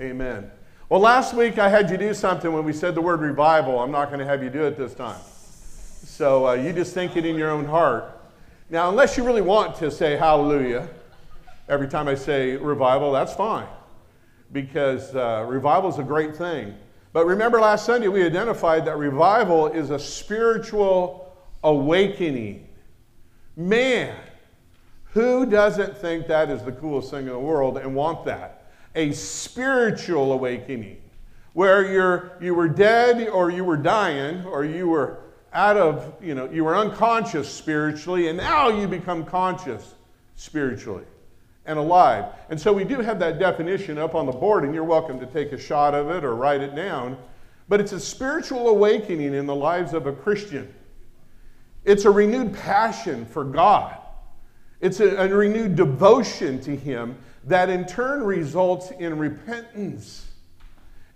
Amen. Well, last week I had you do something when we said the word revival. I'm not going to have you do it this time. So uh, you just think it in your own heart. Now, unless you really want to say hallelujah every time I say revival, that's fine because uh, revival is a great thing. But remember last Sunday we identified that revival is a spiritual awakening. Man, who doesn't think that is the coolest thing in the world and want that? A spiritual awakening where you're, you were dead or you were dying or you were out of, you know, you were unconscious spiritually and now you become conscious spiritually and alive. And so we do have that definition up on the board, and you're welcome to take a shot of it or write it down. But it's a spiritual awakening in the lives of a Christian. It's a renewed passion for God. It's a, a renewed devotion to Him that in turn results in repentance.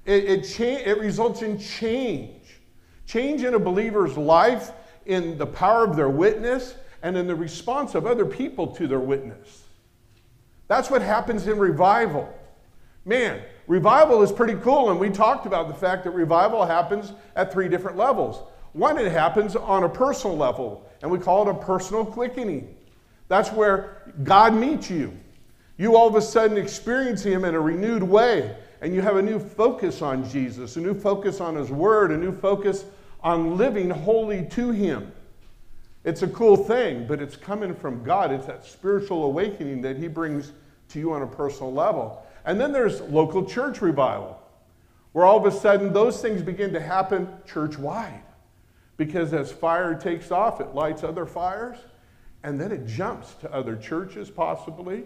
It, it, cha- it results in change. Change in a believer's life, in the power of their witness, and in the response of other people to their witness. That's what happens in revival. Man, revival is pretty cool, and we talked about the fact that revival happens at three different levels. One, it happens on a personal level, and we call it a personal quickening. That's where God meets you. You all of a sudden experience Him in a renewed way, and you have a new focus on Jesus, a new focus on His Word, a new focus on living holy to Him. It's a cool thing, but it's coming from God. It's that spiritual awakening that He brings to you on a personal level. And then there's local church revival, where all of a sudden those things begin to happen church wide. Because as fire takes off, it lights other fires, and then it jumps to other churches, possibly,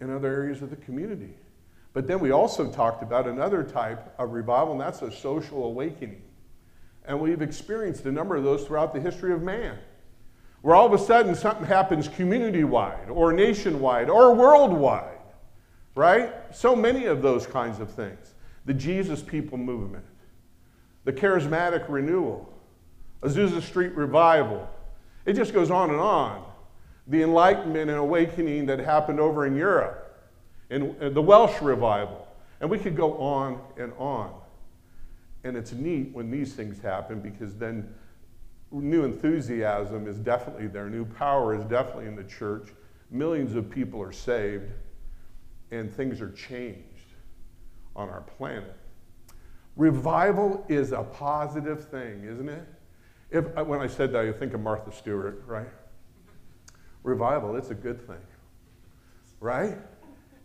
in other areas of the community. But then we also talked about another type of revival, and that's a social awakening. And we've experienced a number of those throughout the history of man where all of a sudden something happens community wide or nationwide or worldwide, right? So many of those kinds of things. The Jesus People movement, the charismatic renewal, Azusa Street revival. It just goes on and on. The enlightenment and awakening that happened over in Europe, and the Welsh revival. And we could go on and on. And it's neat when these things happen because then new enthusiasm is definitely there. New power is definitely in the church. Millions of people are saved, and things are changed on our planet. Revival is a positive thing, isn't it? If, uh, when I said that, you think of Martha Stewart, right? Revival, it's a good thing, right?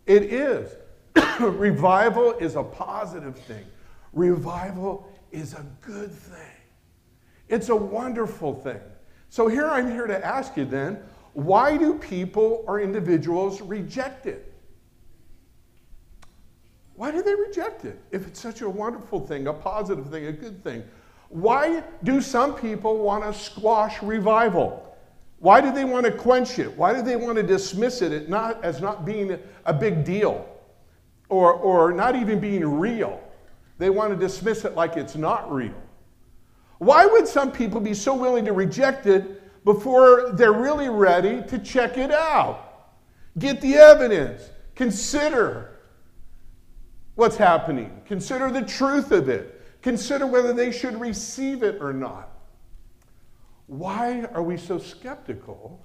It is. Revival is a positive thing. Revival is a good thing. It's a wonderful thing. So here I'm here to ask you then why do people or individuals reject it? Why do they reject it if it's such a wonderful thing, a positive thing, a good thing? Why do some people want to squash revival? Why do they want to quench it? Why do they want to dismiss it not, as not being a big deal or, or not even being real? They want to dismiss it like it's not real. Why would some people be so willing to reject it before they're really ready to check it out? Get the evidence, consider what's happening, consider the truth of it, consider whether they should receive it or not. Why are we so skeptical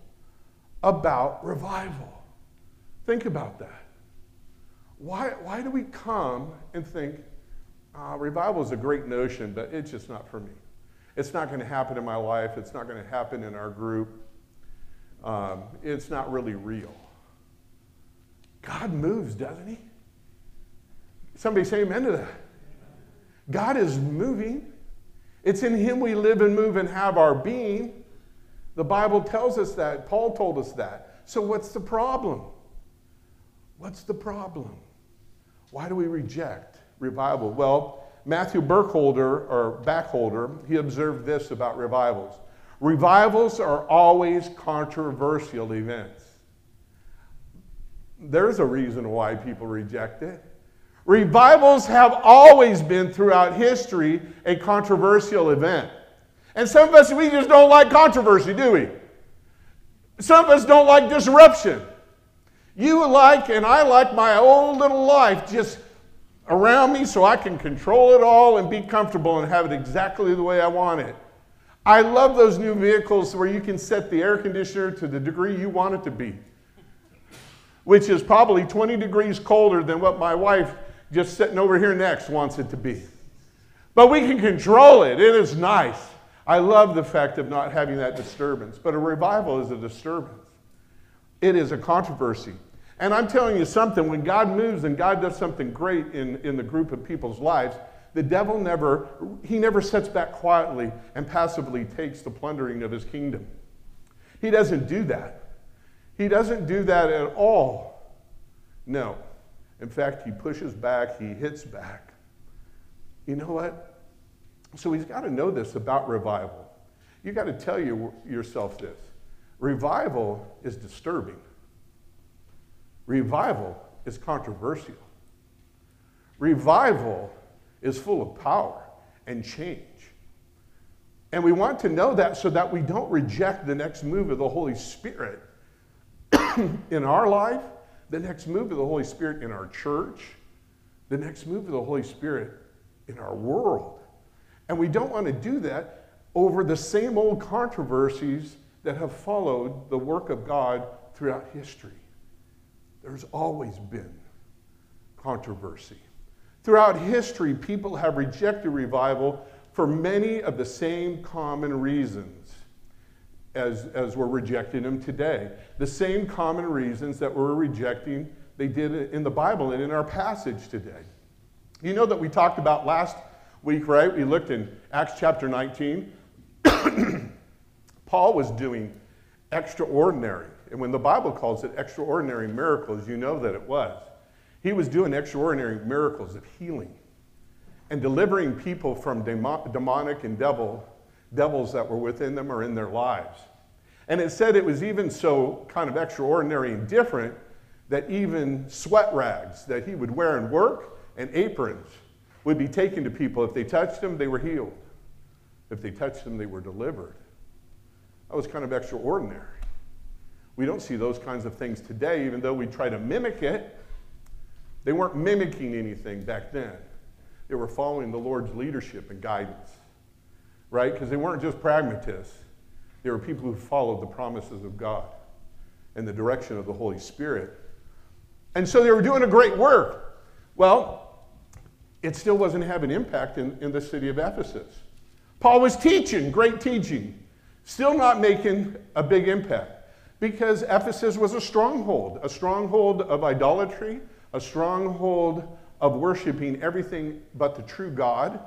about revival? Think about that. Why, why do we come and think, uh, revival is a great notion, but it's just not for me? It's not going to happen in my life. It's not going to happen in our group. Um, it's not really real. God moves, doesn't He? Somebody say amen to that. God is moving. It's in Him we live and move and have our being. The Bible tells us that. Paul told us that. So, what's the problem? What's the problem? Why do we reject revival? Well, Matthew Burkholder, or Backholder, he observed this about revivals. Revivals are always controversial events. There's a reason why people reject it. Revivals have always been throughout history a controversial event. And some of us, we just don't like controversy, do we? Some of us don't like disruption. You like, and I like my old little life, just around me so I can control it all and be comfortable and have it exactly the way I want it. I love those new vehicles where you can set the air conditioner to the degree you want it to be, which is probably 20 degrees colder than what my wife just sitting over here next wants it to be. But we can control it. It is nice. I love the fact of not having that disturbance. But a revival is a disturbance, it is a controversy. And I'm telling you something, when God moves and God does something great in, in the group of people's lives, the devil never, he never sits back quietly and passively takes the plundering of his kingdom. He doesn't do that. He doesn't do that at all. No. In fact, he pushes back, he hits back. You know what? So he's got to know this about revival. You got to tell you, yourself this revival is disturbing, revival is controversial, revival is full of power and change. And we want to know that so that we don't reject the next move of the Holy Spirit in our life the next move of the Holy Spirit in our church, the next move of the Holy Spirit in our world. And we don't want to do that over the same old controversies that have followed the work of God throughout history. There's always been controversy. Throughout history, people have rejected revival for many of the same common reasons as, as we're rejecting them today. The same common reasons that we're rejecting, they did in the Bible and in our passage today. You know that we talked about last week, right? We looked in Acts chapter 19. Paul was doing extraordinary, and when the Bible calls it extraordinary miracles, you know that it was. He was doing extraordinary miracles of healing and delivering people from demonic and devil devils that were within them or in their lives. And it said it was even so kind of extraordinary and different that even sweat rags that he would wear in work and aprons would be taken to people. If they touched them, they were healed. If they touched them, they were delivered. That was kind of extraordinary. We don't see those kinds of things today, even though we try to mimic it. They weren't mimicking anything back then. They were following the Lord's leadership and guidance right? Because they weren't just pragmatists, they were people who followed the promises of God and the direction of the Holy Spirit. And so they were doing a great work. Well, it still wasn't having an impact in, in the city of Ephesus. Paul was teaching, great teaching, still not making a big impact because Ephesus was a stronghold, a stronghold of idolatry, a stronghold of worshiping everything but the true God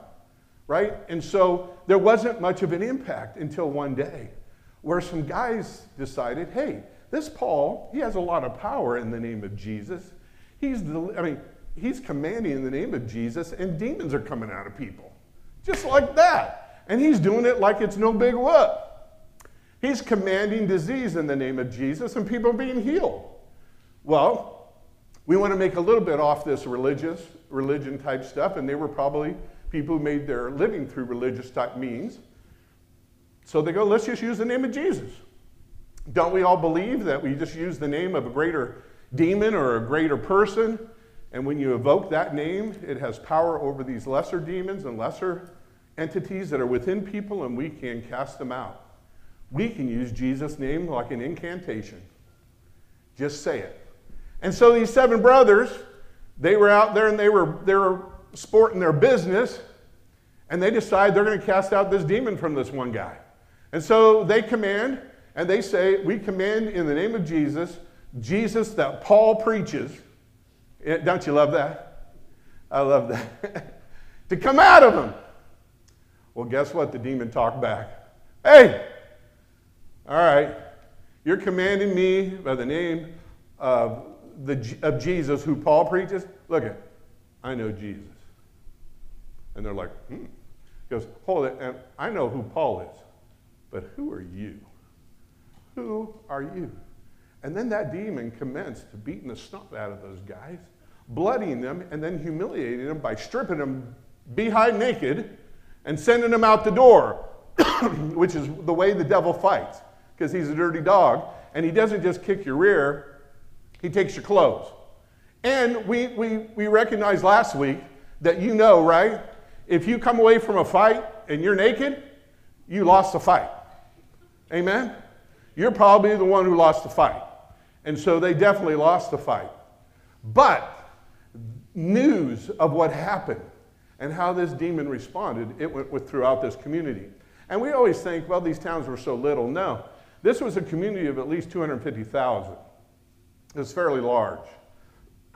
right? And so there wasn't much of an impact until one day where some guys decided, hey, this Paul, he has a lot of power in the name of Jesus. He's, the, I mean, he's commanding in the name of Jesus, and demons are coming out of people. Just like that. And he's doing it like it's no big whoop. He's commanding disease in the name of Jesus, and people are being healed. Well, we want to make a little bit off this religious, religion type stuff, and they were probably people who made their living through religious type means. So they go, let's just use the name of Jesus. Don't we all believe that we just use the name of a greater demon or a greater person? And when you evoke that name, it has power over these lesser demons and lesser entities that are within people, and we can cast them out. We can use Jesus' name like an incantation. Just say it. And so these seven brothers, they were out there and they were, they were sporting their business, and they decide they're going to cast out this demon from this one guy. And so they command, and they say, We command in the name of Jesus, Jesus that Paul preaches. Eh, don't you love that? I love that. to come out of him. Well, guess what? The demon talked back. Hey, all right, you're commanding me by the name of, the, of Jesus who Paul preaches? Look at, I know Jesus. And they're like, hmm. He goes, hold it. And I know who Paul is, but who are you? Who are you? And then that demon commenced beating the snot out of those guys, bloodying them, and then humiliating them by stripping them behind naked and sending them out the door, which is the way the devil fights, because he's a dirty dog. And he doesn't just kick your rear, he takes your clothes. And we, we, we recognized last week that you know, right? If you come away from a fight and you're naked, you lost the fight. Amen? You're probably the one who lost the fight. And so they definitely lost the fight. But news of what happened and how this demon responded, it went with, throughout this community. And we always think, well, these towns were so little. No, this was a community of at least 250,000. It was fairly large.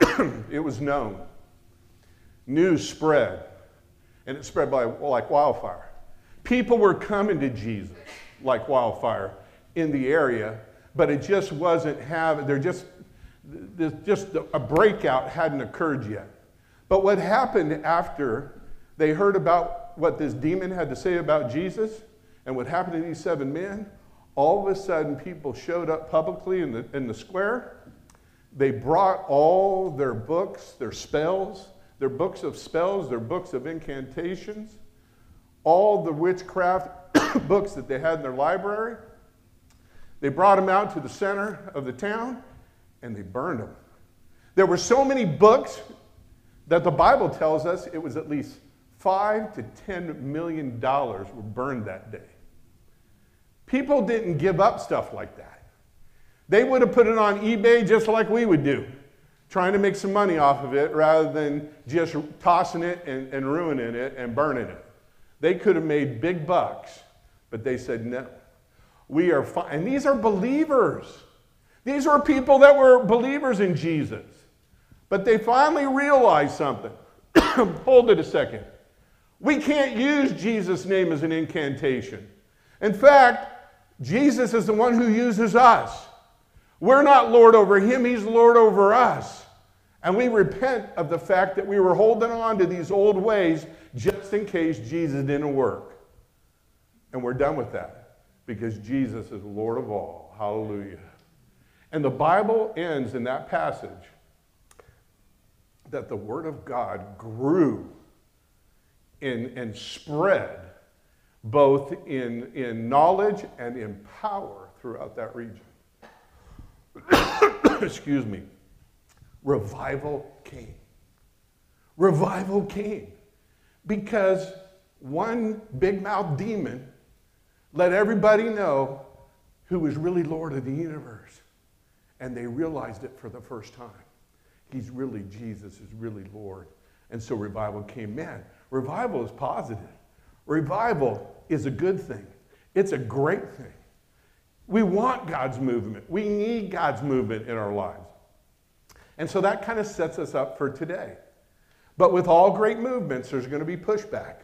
it was known. News spread, and it spread by, like wildfire. People were coming to Jesus like wildfire in the area, but it just wasn't having, there just, just a breakout hadn't occurred yet. But what happened after they heard about what this demon had to say about Jesus and what happened to these seven men, all of a sudden people showed up publicly in the, in the square. They brought all their books, their spells, their books of spells, their books of incantations, all the witchcraft books that they had in their library. They brought them out to the center of the town and they burned them. There were so many books that the Bible tells us it was at least five to ten million dollars were burned that day. People didn't give up stuff like that. They would have put it on eBay just like we would do, trying to make some money off of it rather than just tossing it and, and ruining it and burning it. They could have made big bucks, but they said no. We are fine. And these are believers. These were people that were believers in Jesus. But they finally realized something. Hold it a second. We can't use Jesus' name as an incantation. In fact, Jesus is the one who uses us. We're not Lord over him, he's Lord over us. And we repent of the fact that we were holding on to these old ways just in case Jesus didn't work. And we're done with that because Jesus is Lord of all. Hallelujah. And the Bible ends in that passage that the Word of God grew in, and spread both in, in knowledge and in power throughout that region. Excuse me. Revival came. Revival came because one big mouth demon let everybody know who was really Lord of the universe. And they realized it for the first time. He's really Jesus, is really Lord. And so revival came. Man, revival is positive. Revival is a good thing, it's a great thing. We want God's movement, we need God's movement in our lives. And so that kind of sets us up for today. But with all great movements, there's going to be pushback.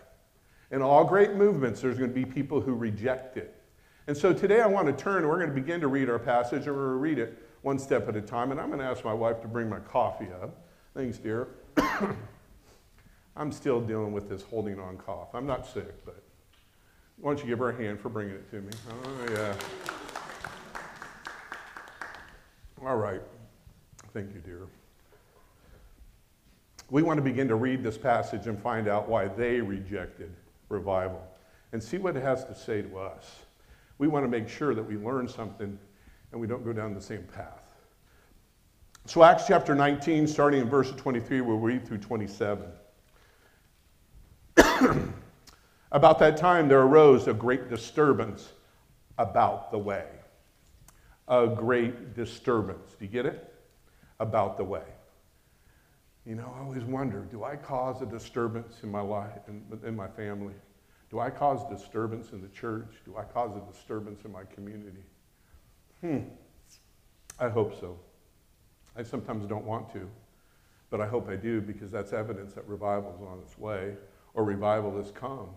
In all great movements, there's going to be people who reject it. And so today I want to turn, we're going to begin to read our passage, and we're going to read it one step at a time. And I'm going to ask my wife to bring my coffee up. Thanks, dear. I'm still dealing with this holding on cough. I'm not sick, but why don't you give her a hand for bringing it to me? Oh, yeah. All right. Thank you, dear. We want to begin to read this passage and find out why they rejected revival and see what it has to say to us. We want to make sure that we learn something and we don't go down the same path. So, Acts chapter 19, starting in verse 23, we'll read through 27. about that time, there arose a great disturbance about the way. A great disturbance. Do you get it? About the way. You know, I always wonder do I cause a disturbance in my life, in, in my family? Do I cause disturbance in the church? Do I cause a disturbance in my community? Hmm. I hope so. I sometimes don't want to, but I hope I do because that's evidence that revival is on its way or revival has come.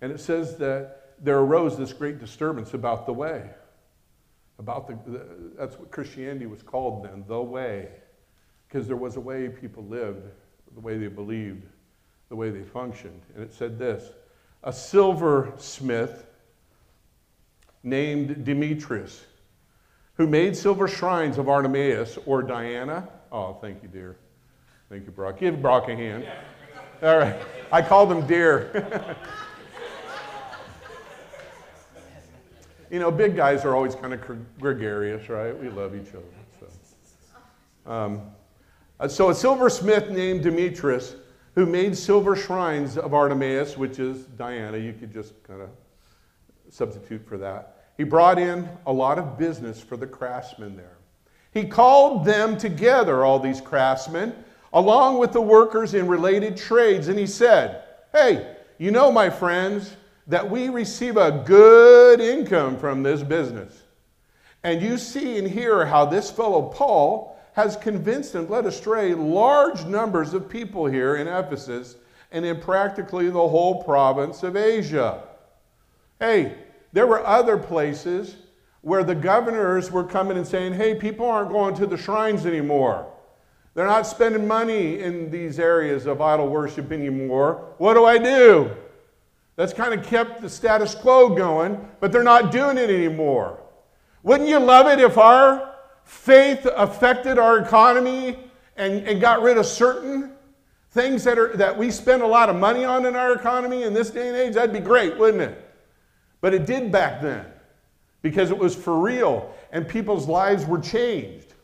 And it says that there arose this great disturbance about the way. About the, the that's what Christianity was called then, the way. Because there was a way people lived, the way they believed, the way they functioned. And it said this a silversmith named Demetrius, who made silver shrines of Artemis or Diana. Oh, thank you, dear. Thank you, Brock. Give Brock a hand. All right. I called him dear. you know, big guys are always kind of gregarious, right? We love each other. So, um, uh, so a silversmith named Demetrius who made silver shrines of Artemis, which is Diana. You could just kind of substitute for that. He brought in a lot of business for the craftsmen there. He called them together, all these craftsmen, along with the workers in related trades, and he said, Hey, you know, my friends, that we receive a good income from this business. And you see and hear how this fellow Paul has convinced and led astray large numbers of people here in Ephesus and in practically the whole province of Asia. Hey, there were other places where the governors were coming and saying, hey, people aren't going to the shrines anymore. They're not spending money in these areas of idol worship anymore. What do I do? That's kind of kept the status quo going, but they're not doing it anymore. Wouldn't you love it if our faith affected our economy and, and got rid of certain things that, are, that we spend a lot of money on in our economy in this day and age? That'd be great, wouldn't it? But it did back then because it was for real and people's lives were changed.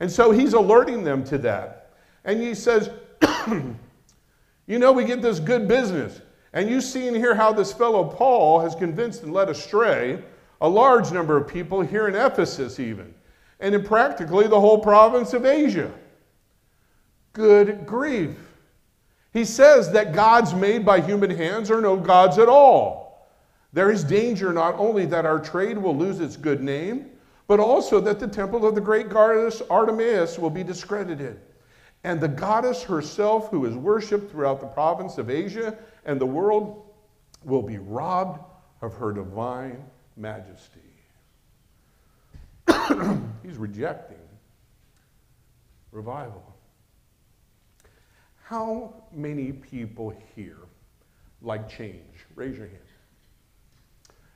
And so he's alerting them to that. And he says, You know, we get this good business. And you see and hear how this fellow Paul has convinced and led astray a large number of people here in Ephesus, even, and in practically the whole province of Asia. Good grief. He says that gods made by human hands are no gods at all. There is danger not only that our trade will lose its good name, but also that the temple of the great goddess Artemis will be discredited. And the goddess herself, who is worshipped throughout the province of Asia and the world, will be robbed of her divine majesty. He's rejecting revival. How many people here like change? Raise your hand.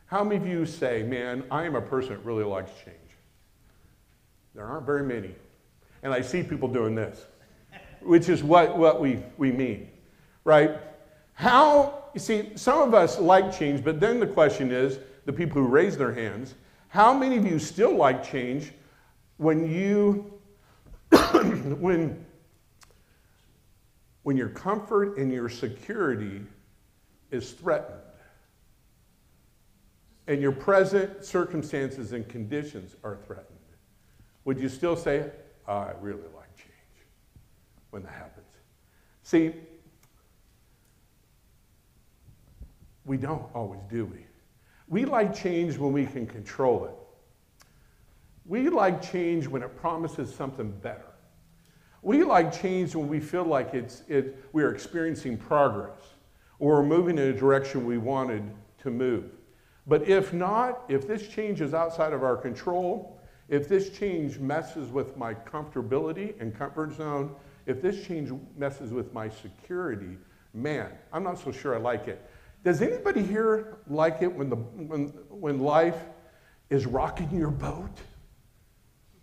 How many of you say, man, I am a person that really likes change? There aren't very many. And I see people doing this, which is what, what we, we mean, right? How, you see, some of us like change, but then the question is the people who raise their hands, how many of you still like change when you, when, when your comfort and your security is threatened? And your present circumstances and conditions are threatened. Would you still say, I really like change when that happens? See, we don't always, do we? We like change when we can control it. We like change when it promises something better. We like change when we feel like it's, it, we're experiencing progress or we're moving in a direction we wanted to move. But if not, if this change is outside of our control, if this change messes with my comfortability and comfort zone, if this change messes with my security, man, I'm not so sure I like it. Does anybody here like it when, the, when, when life is rocking your boat?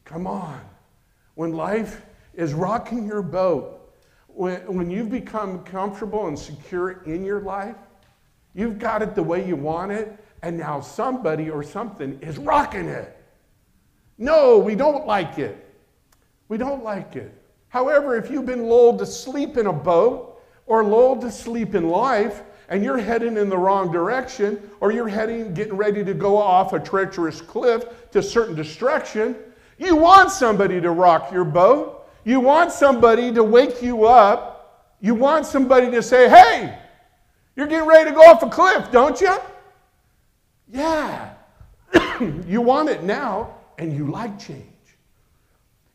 Come on. When life is rocking your boat, when, when you've become comfortable and secure in your life, you've got it the way you want it, and now somebody or something is rocking it. No, we don't like it. We don't like it. However, if you've been lulled to sleep in a boat or lulled to sleep in life, and you're heading in the wrong direction, or you're heading, getting ready to go off a treacherous cliff to certain destruction, you want somebody to rock your boat. You want somebody to wake you up. You want somebody to say, hey, you're getting ready to go off a cliff, don't you? Yeah. you want it now, and you like change.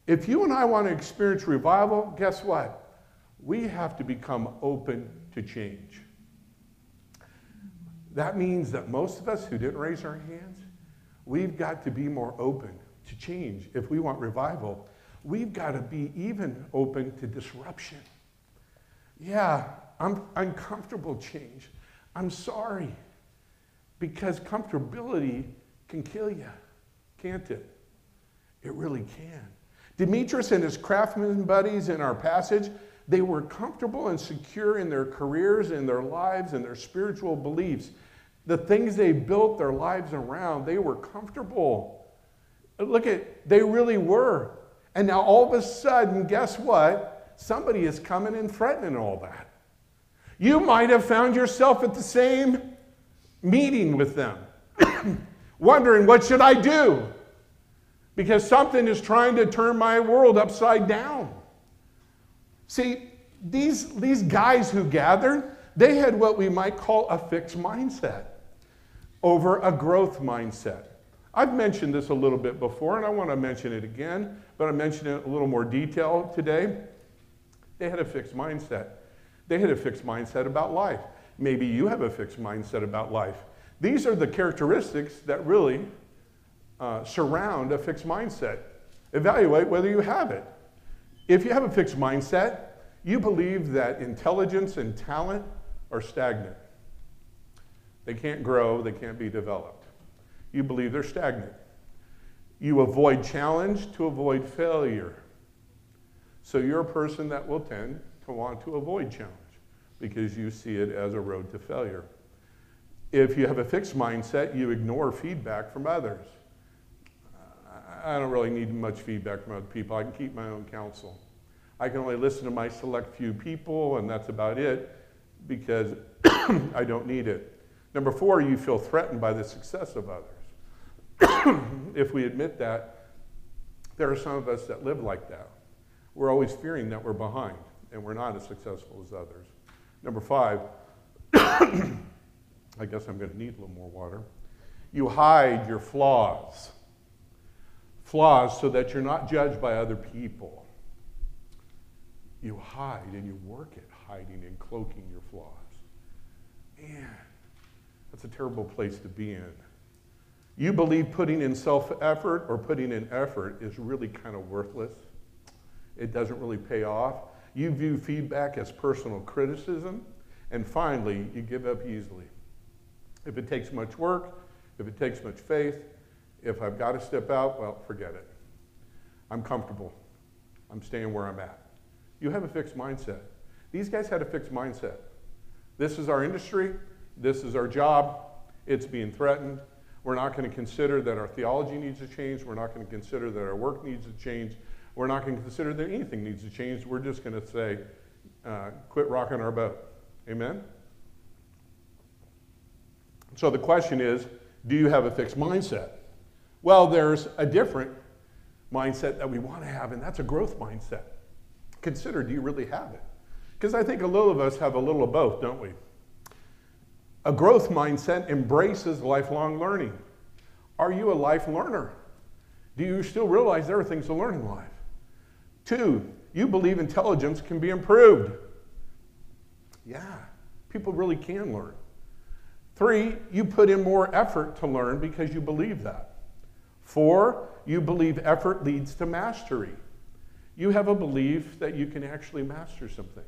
If you and I want to experience revival, guess what? We have to become open to change. That means that most of us who didn't raise our hands, we've got to be more open to change. If we want revival, we've got to be even open to disruption. Yeah, I'm uncomfortable change. I'm sorry. Because comfortability can kill you, can't it? It really can. Demetrius and his craftsman buddies in our passage, they were comfortable and secure in their careers, in their lives, and their spiritual beliefs the things they built their lives around, they were comfortable. Look at, they really were. And now all of a sudden, guess what? Somebody is coming and threatening all that. You might have found yourself at the same meeting with them, wondering, what should I do? Because something is trying to turn my world upside down. See, these, these guys who gathered, they had what we might call a fixed mindset over a growth mindset. I've mentioned this a little bit before, and I want to mention it again, but I'm mentioning it in a little more detail today. They had a fixed mindset. They had a fixed mindset about life. Maybe you have a fixed mindset about life. These are the characteristics that really uh, surround a fixed mindset. Evaluate whether you have it. If you have a fixed mindset, you believe that intelligence and talent are stagnant. They can't grow, they can't be developed. You believe they're stagnant. You avoid challenge to avoid failure. So you're a person that will tend to want to avoid challenge because you see it as a road to failure. If you have a fixed mindset, you ignore feedback from others. I don't really need much feedback from other people. I can keep my own counsel. I can only listen to my select few people, and that's about it because I don't need it. Number four, you feel threatened by the success of others. if we admit that, there are some of us that live like that. We're always fearing that we're behind and we're not as successful as others. Number five, I guess I'm going to need a little more water. You hide your flaws. Flaws so that you're not judged by other people. You hide and you work at hiding and cloaking your flaws. Man, that's a terrible place to be in. You believe putting in self effort or putting in effort is really kind of worthless. It doesn't really pay off. You view feedback as personal criticism. And finally, you give up easily. If it takes much work, if it takes much faith, if I've got to step out, well, forget it. I'm comfortable. I'm staying where I'm at. You have a fixed mindset. These guys had a fixed mindset. This is our industry. This is our job. It's being threatened. We're not going to consider that our theology needs to change. We're not going to consider that our work needs to change. We're not going to consider that anything needs to change. We're just going to say, uh, quit rocking our boat. Amen? So the question is do you have a fixed mindset? Well, there's a different mindset that we want to have, and that's a growth mindset. Consider do you really have it? Because I think a little of us have a little of both, don't we? A growth mindset embraces lifelong learning. Are you a life learner? Do you still realize there are things to learn in life? Two, you believe intelligence can be improved. Yeah, people really can learn. Three, you put in more effort to learn because you believe that. Four, you believe effort leads to mastery. You have a belief that you can actually master some things.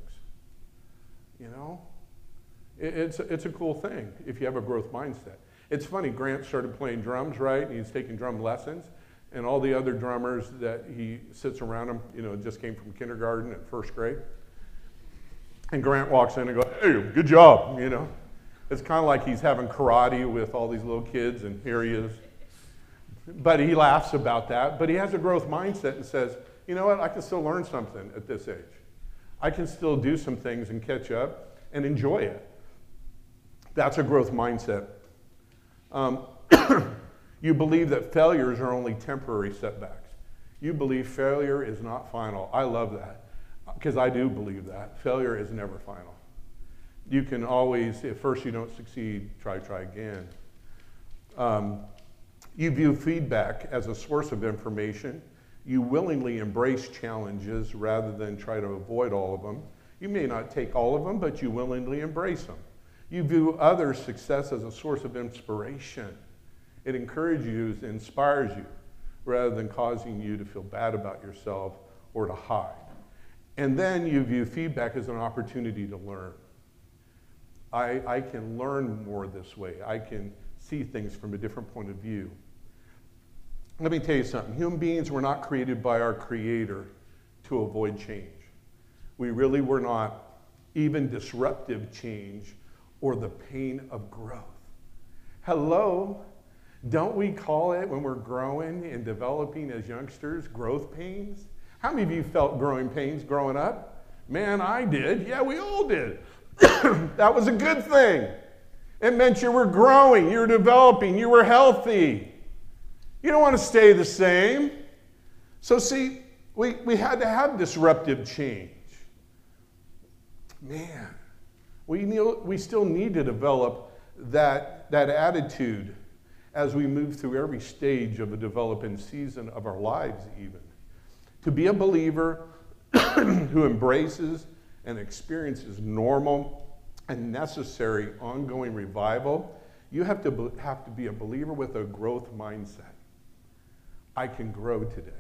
You know? It's, it's a cool thing if you have a growth mindset. It's funny, Grant started playing drums, right? He's taking drum lessons. And all the other drummers that he sits around him, you know, just came from kindergarten and first grade. And Grant walks in and goes, hey, good job, you know. It's kind of like he's having karate with all these little kids, and here he is. But he laughs about that. But he has a growth mindset and says, you know what, I can still learn something at this age. I can still do some things and catch up and enjoy it. That's a growth mindset. Um, you believe that failures are only temporary setbacks. You believe failure is not final. I love that because I do believe that. Failure is never final you can always, if first you don't succeed, try, try again. Um, you view feedback as a source of information. You willingly embrace challenges rather than try to avoid all of them. You may not take all of them, but you willingly embrace them. You view others' success as a source of inspiration. It encourages you, inspires you, rather than causing you to feel bad about yourself or to hide. And then you view feedback as an opportunity to learn. I, I can learn more this way. I can see things from a different point of view. Let me tell you something. Human beings were not created by our Creator to avoid change. We really were not. Even disruptive change or the pain of growth. Hello? Don't we call it when we're growing and developing as youngsters growth pains? How many of you felt growing pains growing up? Man, I did. Yeah, we all did. that was a good thing. It meant you were growing, you were developing, you were healthy. You don't want to stay the same. So, see, we, we had to have disruptive change. Man, we, need, we still need to develop that, that attitude as we move through every stage of a developing season of our lives, even. To be a believer who embraces and experiences normal and necessary ongoing revival, you have to, be, have to be a believer with a growth mindset. I can grow today.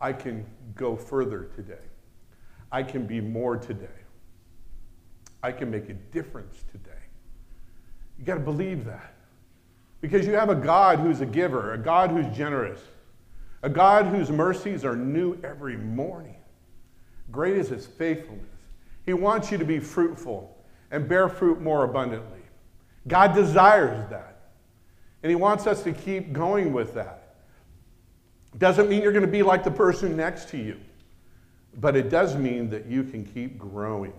I can go further today. I can be more today. I can make a difference today. You got to believe that. Because you have a God who's a giver, a God who's generous, a God whose mercies are new every morning. Great is his faithfulness. He wants you to be fruitful and bear fruit more abundantly. God desires that. And he wants us to keep going with that. Doesn't mean you're going to be like the person next to you, but it does mean that you can keep growing.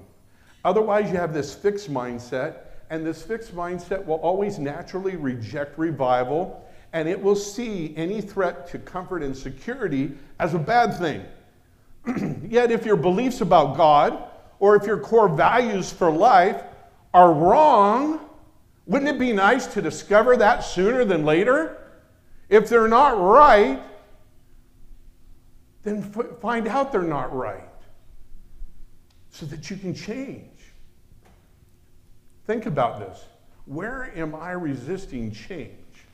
Otherwise, you have this fixed mindset, and this fixed mindset will always naturally reject revival, and it will see any threat to comfort and security as a bad thing. Yet, if your beliefs about God or if your core values for life are wrong, wouldn't it be nice to discover that sooner than later? If they're not right, then f- find out they're not right so that you can change. Think about this. Where am I resisting change?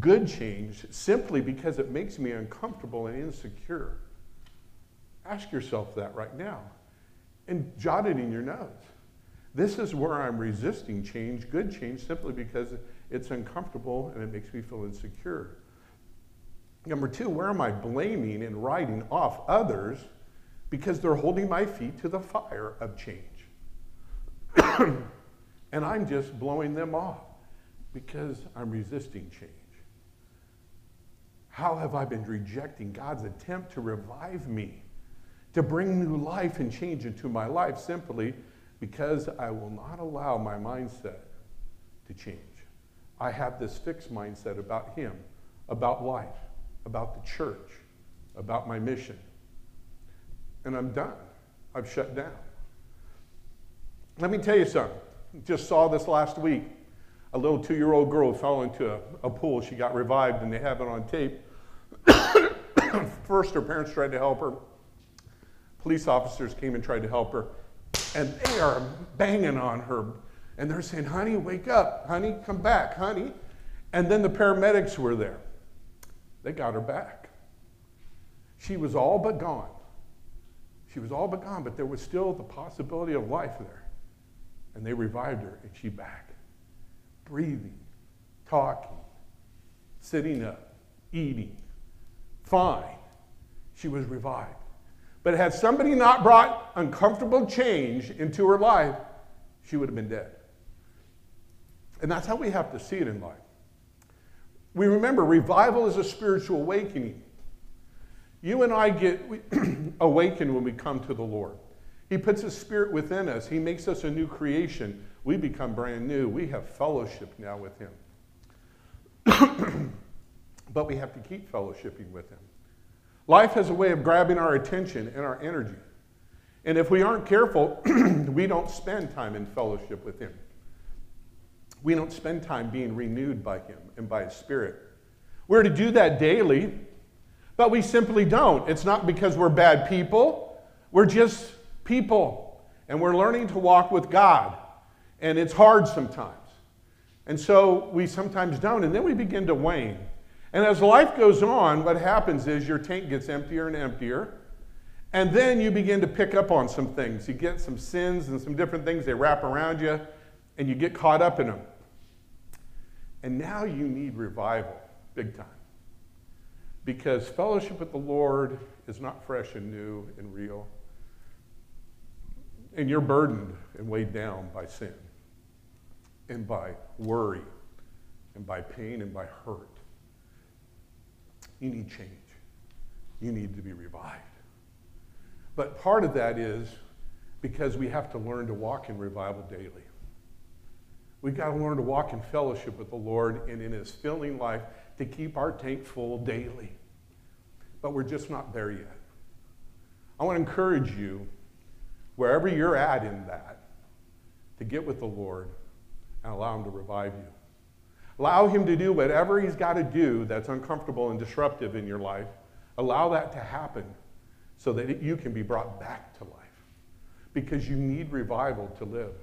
Good change, simply because it makes me uncomfortable and insecure. Ask yourself that right now and jot it in your notes. This is where I'm resisting change, good change, simply because it's uncomfortable and it makes me feel insecure. Number two, where am I blaming and writing off others because they're holding my feet to the fire of change? and I'm just blowing them off because I'm resisting change. How have I been rejecting God's attempt to revive me, to bring new life and change into my life simply because I will not allow my mindset to change? I have this fixed mindset about Him, about life, about the church, about my mission. And I'm done. I've shut down. Let me tell you something. Just saw this last week. A little two year old girl fell into a, a, pool. She got revived, and they have it on tape. First, her parents tried to help her. Police officers came and tried to help her. And they are banging on her. And they're saying, Honey, wake up. Honey, come back. Honey. And then the paramedics were there. They got her back. She was all but gone. She was all but gone, but there was still the possibility of life there. And they revived her, and she back. Breathing, talking, sitting up, eating, fine. She was revived. But had somebody not brought uncomfortable change into her life, she would have been dead. And that's how we have to see it in life. We remember revival is a spiritual awakening. You and I get awakened when we come to the Lord. He puts His Spirit within us, He makes us a new creation. We become brand new. We have fellowship now with Him. but we have to keep fellowshipping with Him. Life has a way of grabbing our attention and our energy. And if we aren't careful, we don't spend time in fellowship with Him. We don't spend time being renewed by Him and by His Spirit. We're to do that daily, but we simply don't. It's not because we're bad people, we're just people. And we're learning to walk with God. And it's hard sometimes. And so we sometimes don't. And then we begin to wane. And as life goes on, what happens is your tank gets emptier and emptier. And then you begin to pick up on some things. You get some sins and some different things, they wrap around you, and you get caught up in them. And now you need revival, big time. Because fellowship with the Lord is not fresh and new and real. And you're burdened and weighed down by sin, and by worry, and by pain, and by hurt. You need change. You need to be revived. But part of that is because we have to learn to walk in revival daily. We've got to learn to walk in fellowship with the Lord and in His filling life to keep our tank full daily. But we're just not there yet. I want to encourage you, wherever you're at in that, to get with the Lord and allow Him to revive you. Allow Him to do whatever He's got to do that's uncomfortable and disruptive in your life. Allow that to happen so that you can be brought back to life. Because you need revival to live.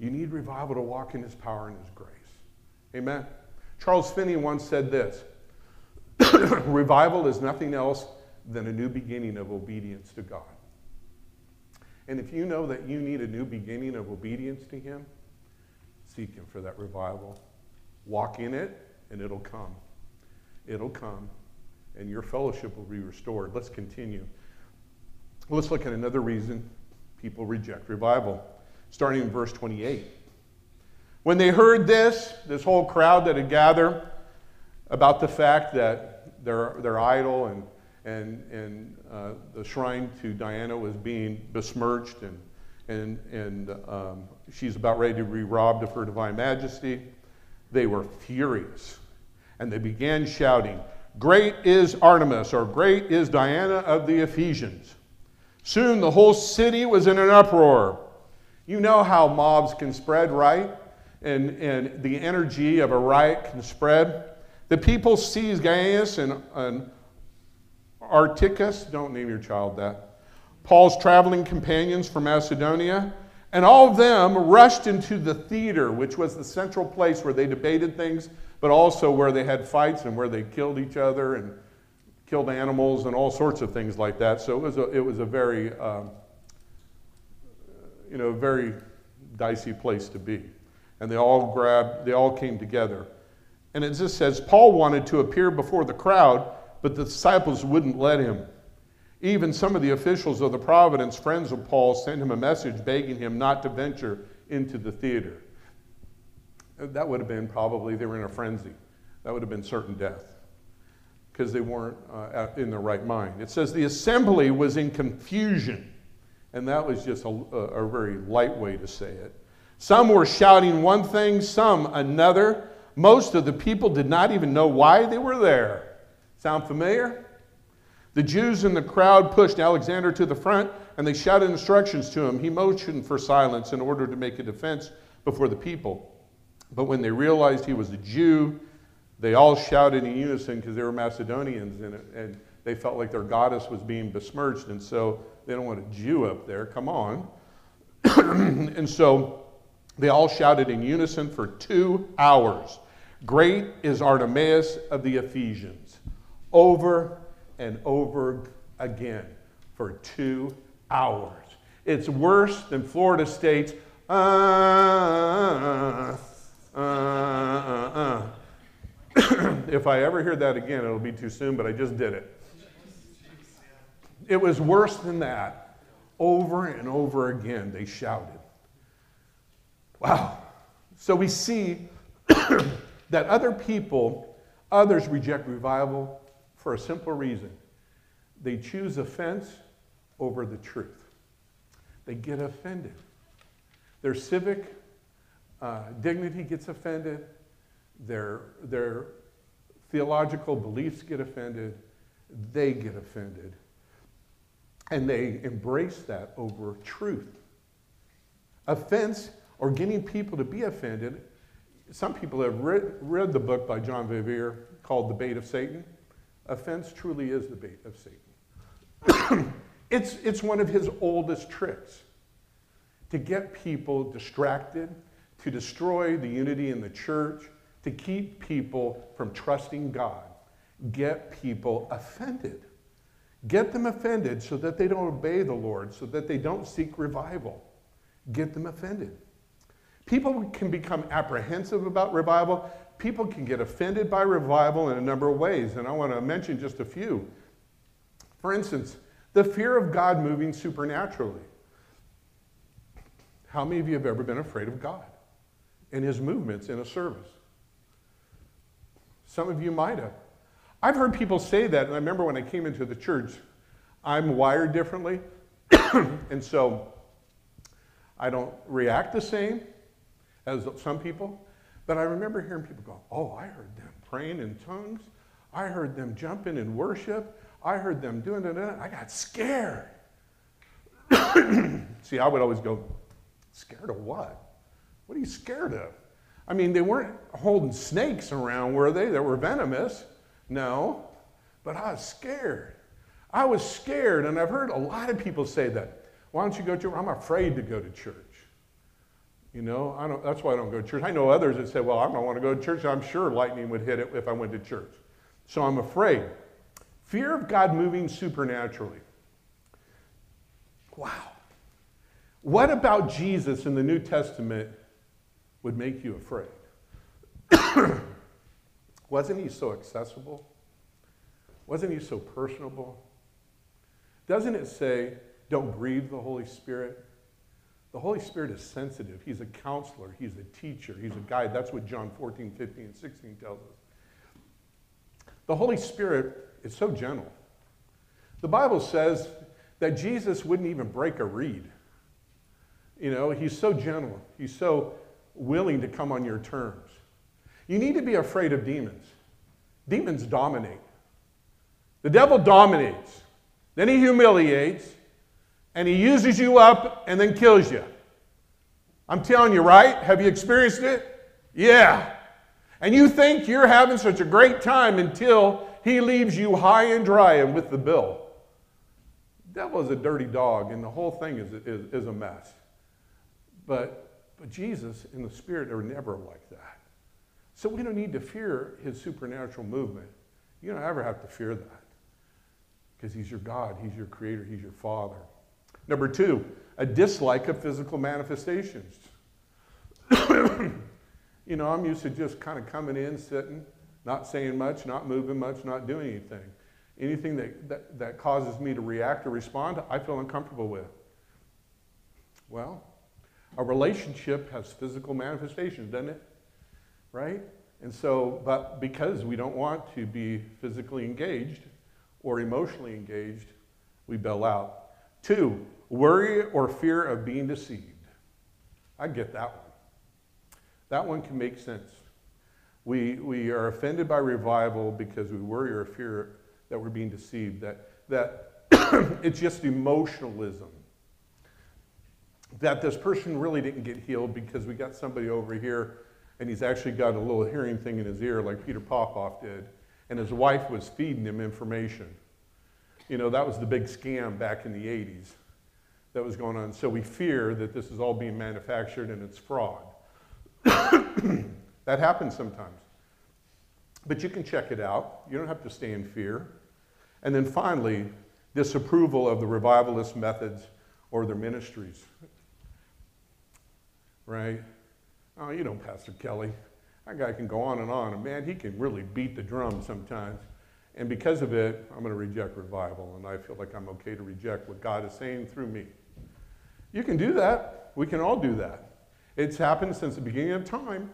You need revival to walk in His power and His grace. Amen. Charles Finney once said this Revival is nothing else than a new beginning of obedience to God. And if you know that you need a new beginning of obedience to Him, seek Him for that revival. Walk in it, and it'll come. It'll come, and your fellowship will be restored. Let's continue. Let's look at another reason people reject revival, starting in verse 28. When they heard this, this whole crowd that had gathered about the fact that their, their idol and, and, and uh, the shrine to Diana was being besmirched and, and, and um, she's about ready to be robbed of her divine majesty, they were furious. And they began shouting, Great is Artemis, or Great is Diana of the Ephesians. Soon the whole city was in an uproar. You know how mobs can spread, right? And, and the energy of a riot can spread. The people seized Gaius and, and Articus, don't name your child that, Paul's traveling companions from Macedonia, and all of them rushed into the theater, which was the central place where they debated things, but also where they had fights and where they killed each other and killed animals and all sorts of things like that. So it was a, it was a very, um, you know, very dicey place to be. And they all grabbed, they all came together. And it just says, Paul wanted to appear before the crowd, but the disciples wouldn't let him. Even some of the officials of the Providence, friends of Paul, sent him a message begging him not to venture into the theater. That would have been probably, they were in a frenzy. That would have been certain death because they weren't uh, in the right mind. It says the assembly was in confusion, and that was just a, a very light way to say it. Some were shouting one thing, some another. Most of the people did not even know why they were there. Sound familiar? The Jews in the crowd pushed Alexander to the front and they shouted instructions to him. He motioned for silence in order to make a defense before the people. But when they realized he was a Jew, they all shouted in unison because they were Macedonians and, and they felt like their goddess was being besmirched. And so they don't want a Jew up there. Come on. and so they all shouted in unison for two hours Great is Artemis of the Ephesians. Over and over again for two hours. It's worse than Florida State's. Uh, uh, uh, uh, if I ever hear that again, it'll be too soon, but I just did it. It was worse than that. Over and over again, they shouted. Wow. So we see that other people, others reject revival for a simple reason they choose offense over the truth. They get offended. Their civic uh, dignity gets offended their, their theological beliefs get offended, they get offended. And they embrace that over truth. Offense or getting people to be offended, some people have read, read the book by John Bevere called The Bait of Satan. Offense truly is the bait of Satan. it's, it's one of his oldest tricks to get people distracted, to destroy the unity in the church, to keep people from trusting God. Get people offended. Get them offended so that they don't obey the Lord, so that they don't seek revival. Get them offended. People can become apprehensive about revival. People can get offended by revival in a number of ways, and I want to mention just a few. For instance, the fear of God moving supernaturally. How many of you have ever been afraid of God and his movements in a service? Some of you might have. I've heard people say that, and I remember when I came into the church, I'm wired differently. and so I don't react the same as some people. But I remember hearing people go, Oh, I heard them praying in tongues. I heard them jumping in worship. I heard them doing it. I got scared. See, I would always go, Scared of what? What are you scared of? I mean, they weren't holding snakes around, were they, that were venomous? No. But I was scared. I was scared, and I've heard a lot of people say that. Why don't you go to? I'm afraid to go to church. You know, I don't, that's why I don't go to church. I know others that say, well, I don't want to go to church. I'm sure lightning would hit it if I went to church. So I'm afraid. Fear of God moving supernaturally. Wow. What about Jesus in the New Testament would make you afraid? Wasn't he so accessible? Wasn't he so personable? Doesn't it say, don't grieve the Holy Spirit? The Holy Spirit is sensitive. He's a counselor, He's a teacher, He's a guide. That's what John 14, 15, and 16 tells us. The Holy Spirit is so gentle. The Bible says that Jesus wouldn't even break a reed. You know, He's so gentle, He's so willing to come on your terms. You need to be afraid of demons. Demons dominate. The devil dominates. Then he humiliates, and he uses you up and then kills you. I'm telling you, right? Have you experienced it? Yeah. And you think you're having such a great time until he leaves you high and dry and with the bill. The devil is a dirty dog, and the whole thing is, is, is a mess. But, but Jesus and the Spirit are never like that. So we don't need to fear his supernatural movement. You don't ever have to fear that because he's your God, he's your creator, he's your father. Number two, a dislike of physical manifestations. you know, I'm used to just kind of coming in, sitting, not saying much, not moving much, not doing anything. Anything that, that, that causes me to react or respond, I feel uncomfortable with. Well, a relationship has physical manifestations, doesn't it? Right? And so, but because we don't want to be physically engaged, or emotionally engaged, we bail out. Two, worry or fear of being deceived. I get that one. That one can make sense. We, we are offended by revival because we worry or fear that we're being deceived, that, that it's just emotionalism. That this person really didn't get healed because we got somebody over here and he's actually got a little hearing thing in his ear like Peter Popoff did and his wife was feeding him information. You know, that was the big scam back in the 80s that was going on. So we fear that this is all being manufactured and it's fraud. that happens sometimes. But you can check it out. You don't have to stay in fear. And then finally, disapproval of the revivalist methods or their ministries. Right? Oh, you know Pastor Kelly. That guy can go on and on, and man, he can really beat the drum sometimes. And because of it, I'm going to reject revival, and I feel like I'm okay to reject what God is saying through me. You can do that. We can all do that. It's happened since the beginning of time.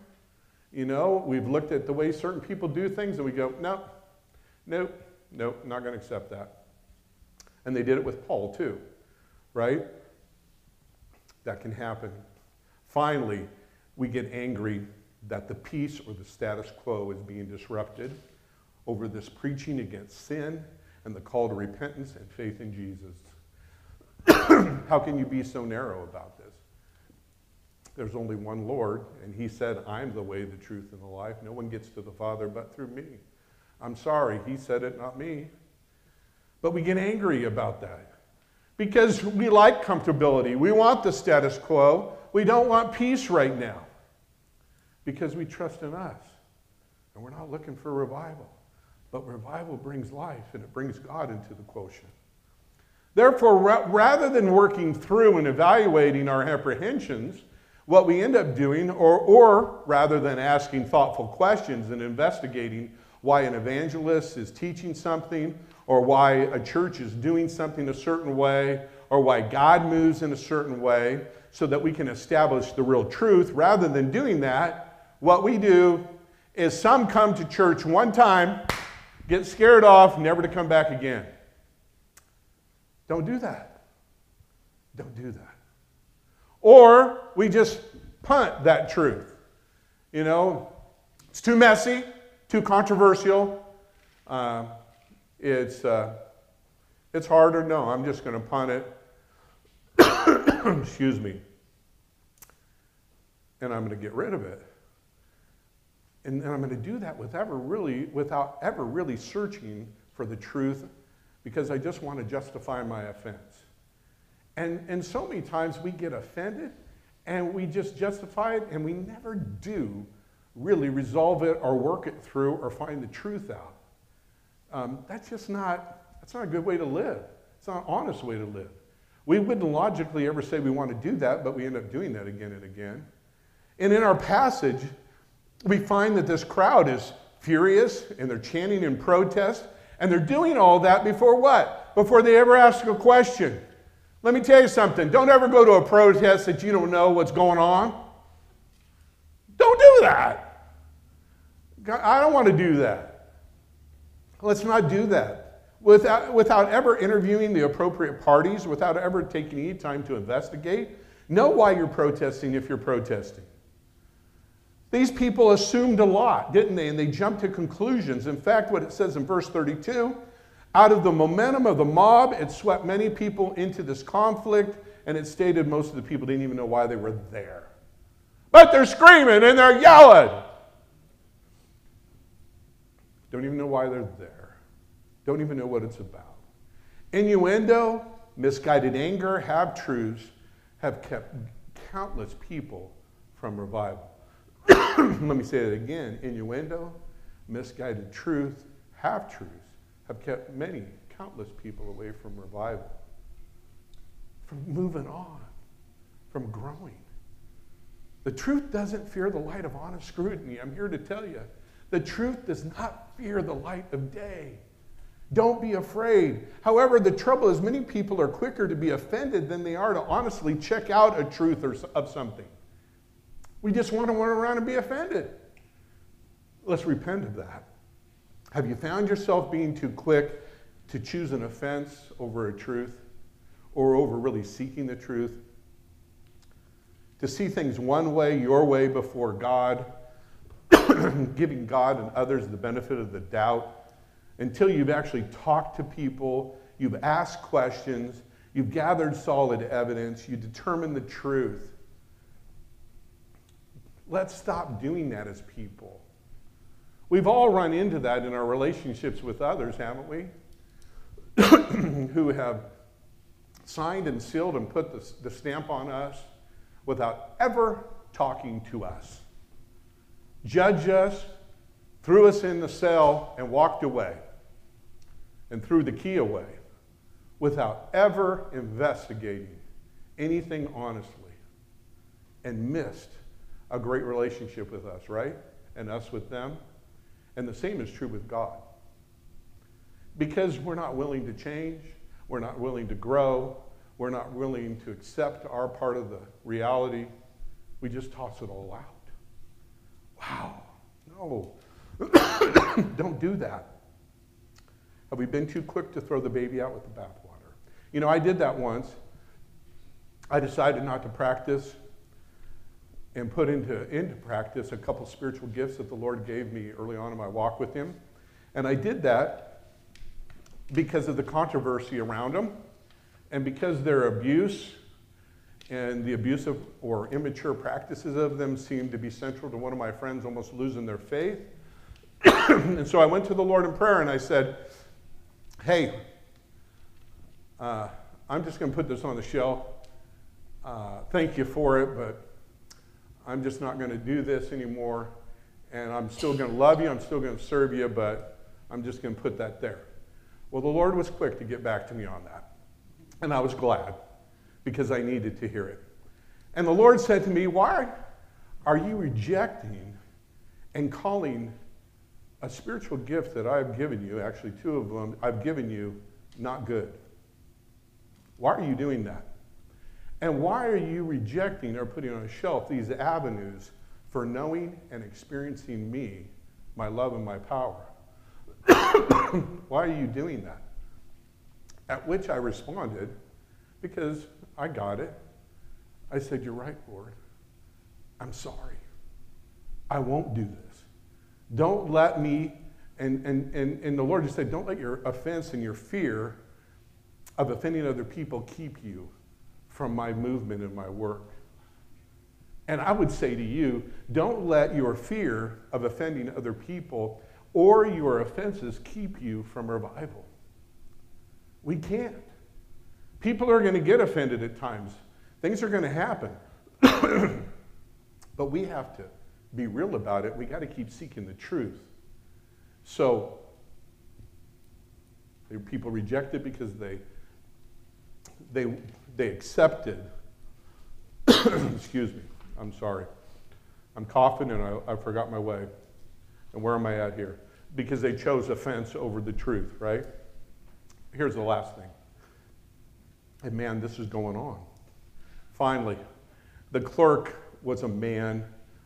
You know, we've looked at the way certain people do things, and we go, nope, nope, nope, not going to accept that. And they did it with Paul, too, right? That can happen. Finally, we get angry that the peace or the status quo is being disrupted over this preaching against sin and the call to repentance and faith in Jesus. How can you be so narrow about this? There's only one Lord, and He said, I'm the way, the truth, and the life. No one gets to the Father but through me. I'm sorry, He said it, not me. But we get angry about that because we like comfortability. We want the status quo. We don't want peace right now because we trust in us. And we're not looking for revival. But revival brings life and it brings God into the quotient. Therefore, ra- rather than working through and evaluating our apprehensions, what we end up doing, or, or rather than asking thoughtful questions and investigating why an evangelist is teaching something, or why a church is doing something a certain way, or why God moves in a certain way, so that we can establish the real truth, rather than doing that, what we do is some come to church one time get scared off, never to come back again. Don't do that. Don't do that. or we just punt that truth. You know, it's too messy, too controversial. Uh, it's, uh, it's harder. No, I'm just going to punt it. Excuse me. And I'm going to get rid of it. And, and I'm going to do that with ever really, without ever really searching for the truth because I just want to justify my offense. And, and so many times we get offended and we just justify it and we never do really resolve it or work it through or find the truth out. Um, that's just not, that's not a good way to live. It's not an honest way to live. We wouldn't logically ever say we want to do that, but we end up doing that again and again. And in our passage, we find that this crowd is furious and they're chanting in protest. And they're doing all that before what? Before they ever ask a question. Let me tell you something. Don't ever go to a protest that you don't know what's going on. Don't do that. I don't want to do that. Let's not do that. Without, without ever interviewing the appropriate parties, without ever taking any time to investigate, know why you're protesting if you're protesting. These people assumed a lot, didn't they? And they jumped to conclusions. In fact, what it says in verse 32 out of the momentum of the mob, it swept many people into this conflict, and it stated most of the people didn't even know why they were there. But they're screaming and they're yelling. Don't even know why they're there. Don't even know what it's about. Innuendo, misguided anger, half truths have kept countless people from revival. Let me say it again innuendo, misguided truth, half truths have kept many, countless people away from revival, from moving on, from growing. The truth doesn't fear the light of honest scrutiny. I'm here to tell you. The truth does not fear the light of day. Don't be afraid. However, the trouble is, many people are quicker to be offended than they are to honestly check out a truth or, of something. We just want to run around and be offended. Let's repent of that. Have you found yourself being too quick to choose an offense over a truth or over really seeking the truth? To see things one way, your way before God, giving God and others the benefit of the doubt until you've actually talked to people, you've asked questions, you've gathered solid evidence, you determine the truth. Let's stop doing that as people. We've all run into that in our relationships with others, haven't we? Who have signed and sealed and put the, the, stamp on us without ever talking to us, judged us, threw us in the cell, and walked away, and threw the key away without ever investigating anything honestly, and missed a great relationship with us, right? And us with them. And the same is true with God. Because we're not willing to change, we're not willing to grow, we're not willing to accept our part of the reality, we just toss it all out. Wow, no. Don't do that. Have we been too quick to throw the baby out with the bathwater? You know, I did that once. I decided not to practice and put into, into practice a couple spiritual gifts that the Lord gave me early on in my walk with Him. And I did that because of the controversy around them and because their abuse and the abusive or immature practices of them seemed to be central to one of my friends almost losing their faith. and so I went to the Lord in prayer and I said, Hey, uh, I'm just going to put this on the shelf. Uh, thank you for it, but I'm just not going to do this anymore. And I'm still going to love you. I'm still going to serve you, but I'm just going to put that there. Well, the Lord was quick to get back to me on that. And I was glad because I needed to hear it. And the Lord said to me, Why are you rejecting and calling a spiritual gift that I've given you, actually, two of them, I've given you, not good? Why are you doing that? And why are you rejecting or putting on a shelf these avenues for knowing and experiencing me, my love and my power? why are you doing that? At which I responded, because I got it. I said, You're right, Lord. I'm sorry. I won't do this. Don't let me, and, and, and, and the Lord just said, Don't let your offense and your fear of offending other people keep you from my movement and my work. And I would say to you, don't let your fear of offending other people or your offenses keep you from revival. We can't. People are going to get offended at times, things are going to happen. but we have to be real about it. We got to keep seeking the truth. So, people reject it because they, they, they accepted, excuse me, I'm sorry. I'm coughing and I, I forgot my way. And where am I at here? Because they chose offense over the truth, right? Here's the last thing. And man, this is going on. Finally, the clerk was a man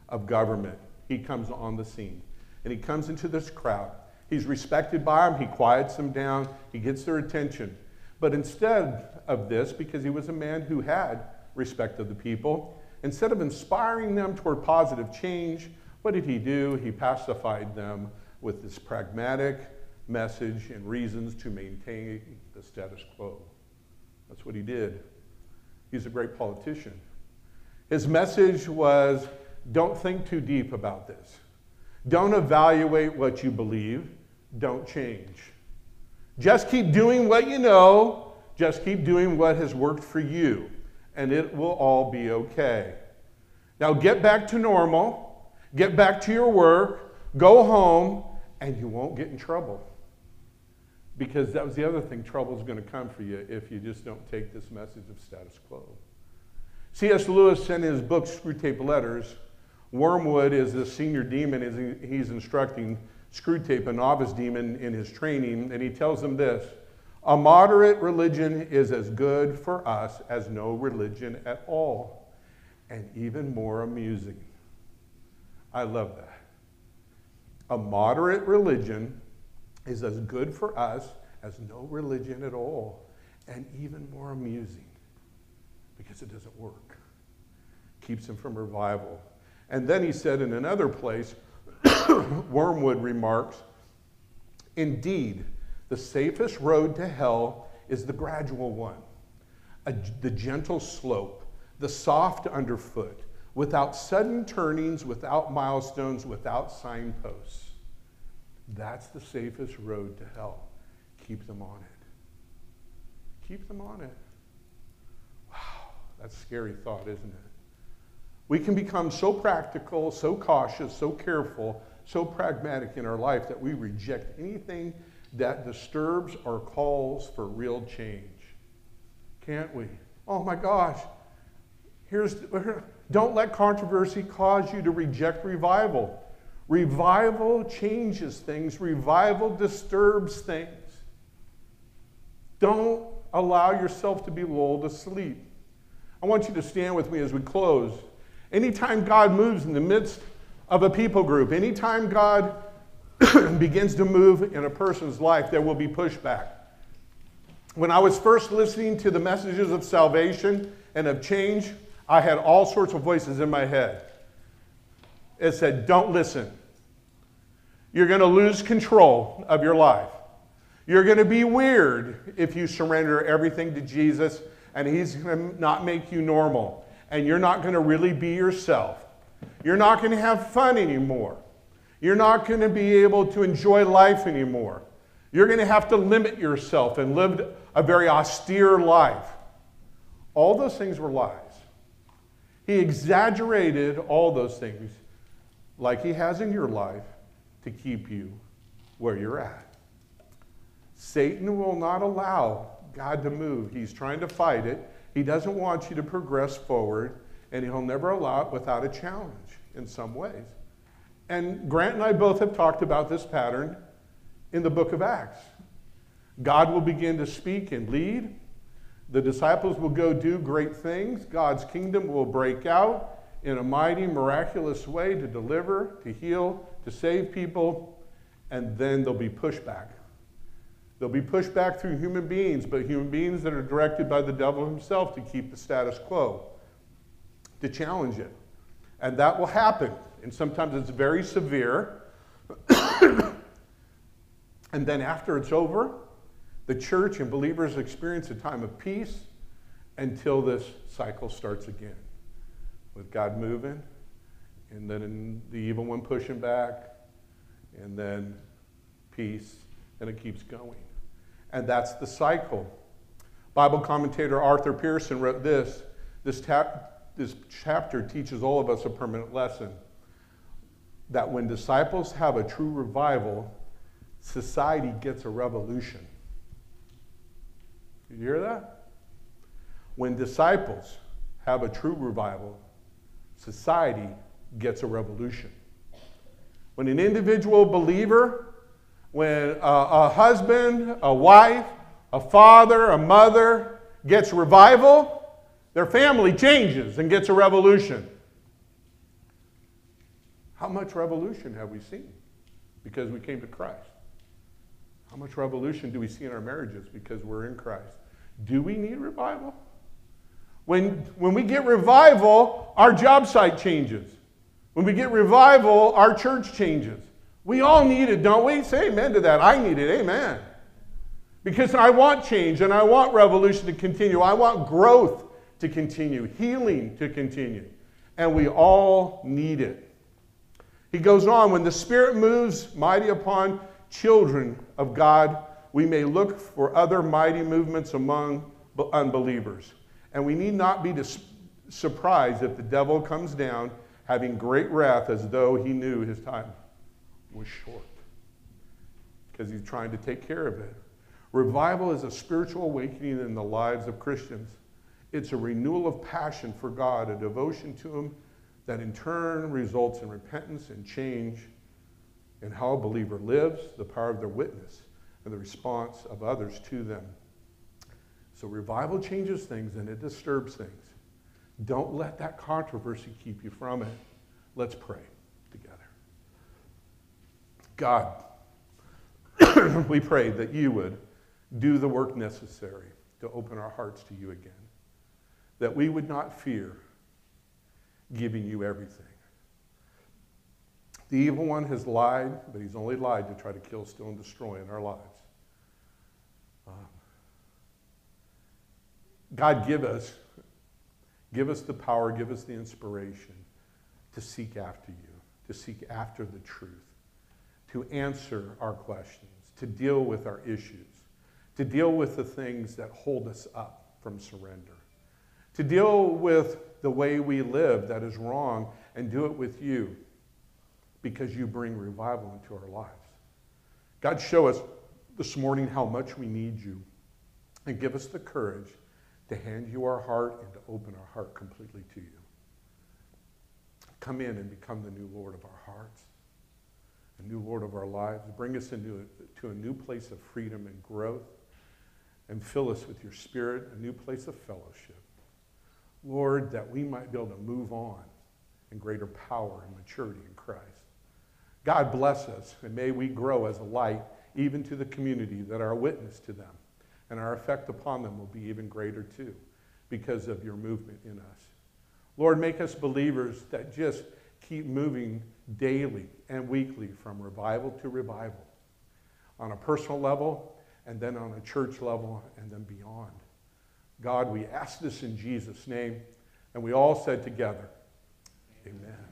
of government. He comes on the scene and he comes into this crowd. He's respected by them, he quiets them down, he gets their attention. But instead of this, because he was a man who had respect of the people, instead of inspiring them toward positive change, what did he do? He pacified them with this pragmatic message and reasons to maintain the status quo. That's what he did. He's a great politician. His message was don't think too deep about this. Don't evaluate what you believe. Don't change. Just keep doing what you know. Just keep doing what has worked for you, and it will all be okay. Now get back to normal, get back to your work, go home, and you won't get in trouble. Because that was the other thing trouble is going to come for you if you just don't take this message of status quo. C.S. Lewis, in his book Screwtape Letters, Wormwood is the senior demon he's instructing Screwtape, a novice demon, in his training, and he tells them this A moderate religion is as good for us as no religion at all, and even more amusing. I love that. A moderate religion is as good for us as no religion at all, and even more amusing because it doesn't work. Keeps him from revival. And then he said in another place, Wormwood remarks, Indeed, the safest road to hell is the gradual one, a, the gentle slope, the soft underfoot, without sudden turnings, without milestones, without signposts. That's the safest road to hell. Keep them on it. Keep them on it. Wow, that's a scary thought, isn't it? We can become so practical, so cautious, so careful, so pragmatic in our life that we reject anything that disturbs or calls for real change. Can't we? Oh my gosh. Here's don't let controversy cause you to reject revival. Revival changes things, revival disturbs things. Don't allow yourself to be lulled asleep. I want you to stand with me as we close. Anytime God moves in the midst of a people group, anytime God begins to move in a person's life, there will be pushback. When I was first listening to the messages of salvation and of change, I had all sorts of voices in my head. It said, Don't listen. You're going to lose control of your life. You're going to be weird if you surrender everything to Jesus and He's going to not make you normal. And you're not going to really be yourself. You're not going to have fun anymore. You're not going to be able to enjoy life anymore. You're going to have to limit yourself and live a very austere life. All those things were lies. He exaggerated all those things like he has in your life to keep you where you're at. Satan will not allow God to move. He's trying to fight it. He doesn't want you to progress forward, and he'll never allow it without a challenge in some ways. And Grant and I both have talked about this pattern in the book of Acts. God will begin to speak and lead, the disciples will go do great things. God's kingdom will break out in a mighty, miraculous way to deliver, to heal, to save people, and then there'll be pushback. There'll be pushed back through human beings, but human beings that are directed by the devil himself to keep the status quo. to challenge it. And that will happen. And sometimes it's very severe. and then after it's over, the church and believers experience a time of peace until this cycle starts again with God moving, and then the evil one pushing back, and then peace, and it keeps going. And that's the cycle. Bible commentator Arthur Pierson wrote this this, this chapter teaches all of us a permanent lesson that when disciples have a true revival, society gets a revolution. You hear that? When disciples have a true revival, society gets a revolution. When an individual believer, when a, a husband, a wife, a father, a mother gets revival, their family changes and gets a revolution. How much revolution have we seen because we came to Christ? How much revolution do we see in our marriages because we're in Christ? Do we need revival? When, when we get revival, our job site changes. When we get revival, our church changes. We all need it, don't we? Say amen to that. I need it. Amen. Because I want change and I want revolution to continue. I want growth to continue, healing to continue. And we all need it. He goes on when the Spirit moves mighty upon children of God, we may look for other mighty movements among unbelievers. And we need not be dis- surprised if the devil comes down having great wrath as though he knew his time was short because he's trying to take care of it. Revival is a spiritual awakening in the lives of Christians. It's a renewal of passion for God, a devotion to Him that in turn results in repentance and change in how a believer lives, the power of their witness, and the response of others to them. So revival changes things and it disturbs things. Don't let that controversy keep you from it. Let's pray. God, we pray that you would do the work necessary to open our hearts to you again, that we would not fear giving you everything. The evil one has lied, but he's only lied to try to kill, steal, and destroy in our lives. Um, God, give us, give us the power, give us the inspiration to seek after you, to seek after the truth, to answer our questions, to deal with our issues, to deal with the things that hold us up from surrender, to deal with the way we live that is wrong and do it with you because you bring revival into our lives. God, show us this morning how much we need you and give us the courage to hand you our heart and to open our heart completely to you. Come in and become the new Lord of our hearts, a new Lord of our lives. Bring us into a, to a new place of freedom and growth and fill us with your spirit, a new place of fellowship. Lord, that we might be able to move on in greater power and maturity in Christ. God bless us, and may we grow as a light even to the community that our witness to them and our effect upon them will be even greater too because of your movement in us. Lord, make us believers that just keep moving daily and weekly from revival to revival on a personal level and then on a church level and then beyond. God, we ask this in Jesus' name, and we all said together, Amen.